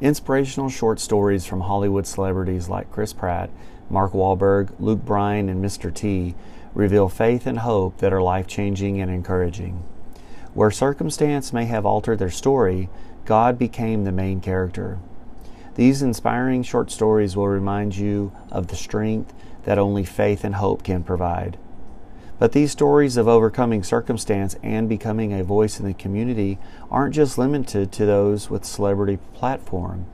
Inspirational short stories from Hollywood celebrities like Chris Pratt, Mark Wahlberg, Luke Bryan, and Mr. T reveal faith and hope that are life changing and encouraging. Where circumstance may have altered their story, God became the main character. These inspiring short stories will remind you of the strength that only faith and hope can provide. But these stories of overcoming circumstance and becoming a voice in the community aren't just limited to those with celebrity platform.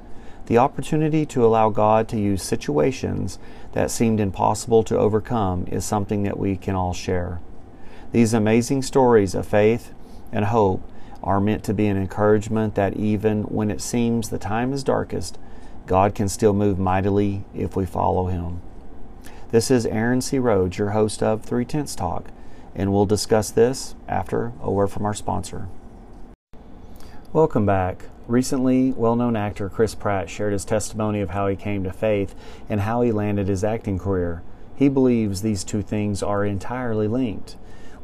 The opportunity to allow God to use situations that seemed impossible to overcome is something that we can all share. These amazing stories of faith and hope are meant to be an encouragement that even when it seems the time is darkest, God can still move mightily if we follow Him. This is Aaron C. Rhodes, your host of Three Tents Talk, and we'll discuss this after a word from our sponsor. Welcome back. Recently, well known actor Chris Pratt shared his testimony of how he came to faith and how he landed his acting career. He believes these two things are entirely linked.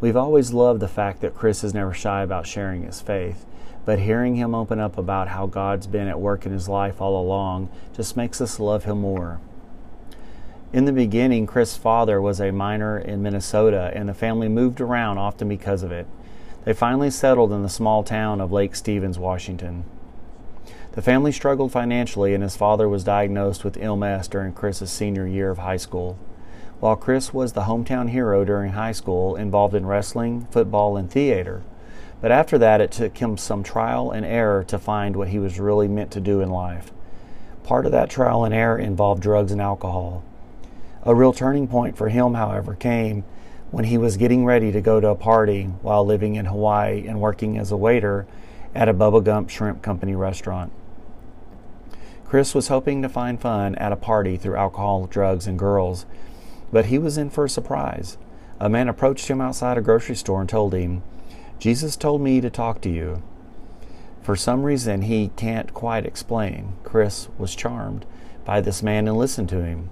We've always loved the fact that Chris is never shy about sharing his faith, but hearing him open up about how God's been at work in his life all along just makes us love him more. In the beginning, Chris' father was a miner in Minnesota, and the family moved around often because of it. They finally settled in the small town of Lake Stevens, Washington. The family struggled financially, and his father was diagnosed with MS during Chris's senior year of high school. While Chris was the hometown hero during high school, involved in wrestling, football, and theater, but after that, it took him some trial and error to find what he was really meant to do in life. Part of that trial and error involved drugs and alcohol. A real turning point for him, however, came when he was getting ready to go to a party while living in Hawaii and working as a waiter at a Bubba Gump Shrimp Company restaurant. Chris was hoping to find fun at a party through alcohol, drugs, and girls, but he was in for a surprise. A man approached him outside a grocery store and told him, Jesus told me to talk to you. For some reason he can't quite explain, Chris was charmed by this man and listened to him.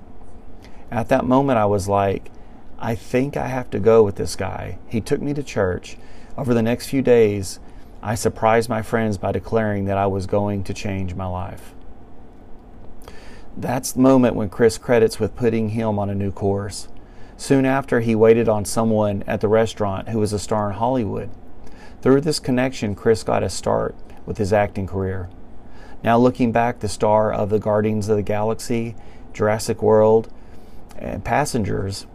At that moment, I was like, I think I have to go with this guy. He took me to church. Over the next few days, I surprised my friends by declaring that I was going to change my life. That's the moment when Chris credits with putting him on a new course. Soon after, he waited on someone at the restaurant who was a star in Hollywood. Through this connection, Chris got a start with his acting career. Now, looking back, the star of the Guardians of the Galaxy, Jurassic World, Uh, passengers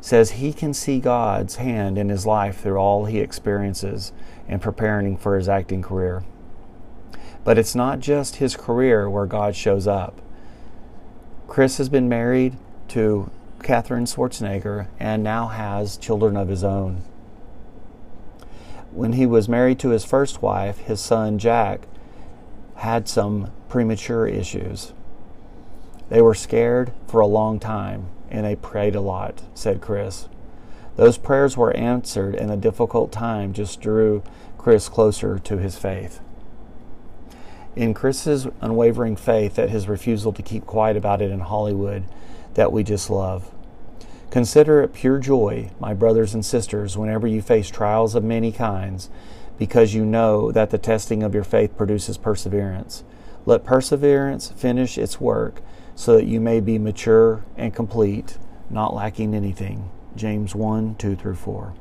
says he can see God's hand in his life through all he experiences in preparing for his acting career. But it's not just his career where God shows up. Chris has been married to Katherine Schwarzenegger and now has children of his own. When he was married to his first wife, his son Jack had some premature issues. They were scared for a long time and they prayed a lot, said Chris. Those prayers were answered, and a difficult time just drew Chris closer to his faith. In Chris's unwavering faith at his refusal to keep quiet about it in Hollywood, that we just love. Consider it pure joy, my brothers and sisters, whenever you face trials of many kinds, because you know that the testing of your faith produces perseverance. Let perseverance finish its work so that you may be mature and complete, not lacking anything. James 1 2 through 4.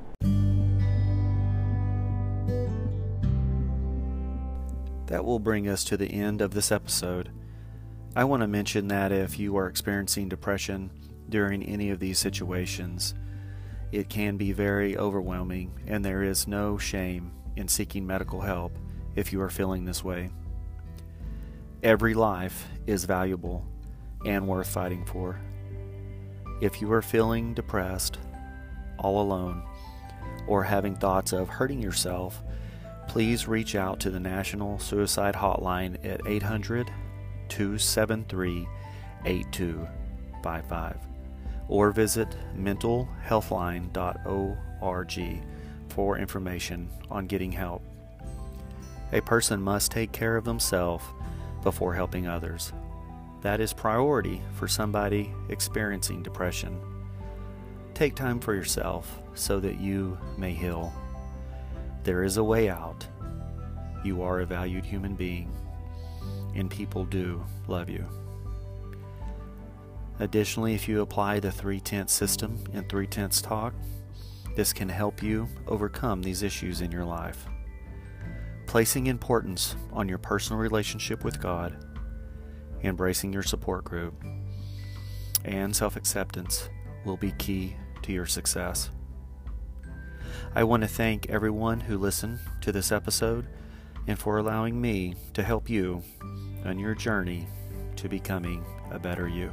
That will bring us to the end of this episode. I want to mention that if you are experiencing depression during any of these situations, it can be very overwhelming, and there is no shame in seeking medical help if you are feeling this way. Every life is valuable and worth fighting for. If you are feeling depressed, all alone, or having thoughts of hurting yourself, please reach out to the National Suicide Hotline at 800 273 8255 or visit mentalhealthline.org for information on getting help. A person must take care of themselves before helping others. That is priority for somebody experiencing depression. Take time for yourself so that you may heal. There is a way out. You are a valued human being. and people do love you. Additionally, if you apply the three tents system and three tents talk, this can help you overcome these issues in your life. Placing importance on your personal relationship with God, embracing your support group, and self acceptance will be key to your success. I want to thank everyone who listened to this episode and for allowing me to help you on your journey to becoming a better you.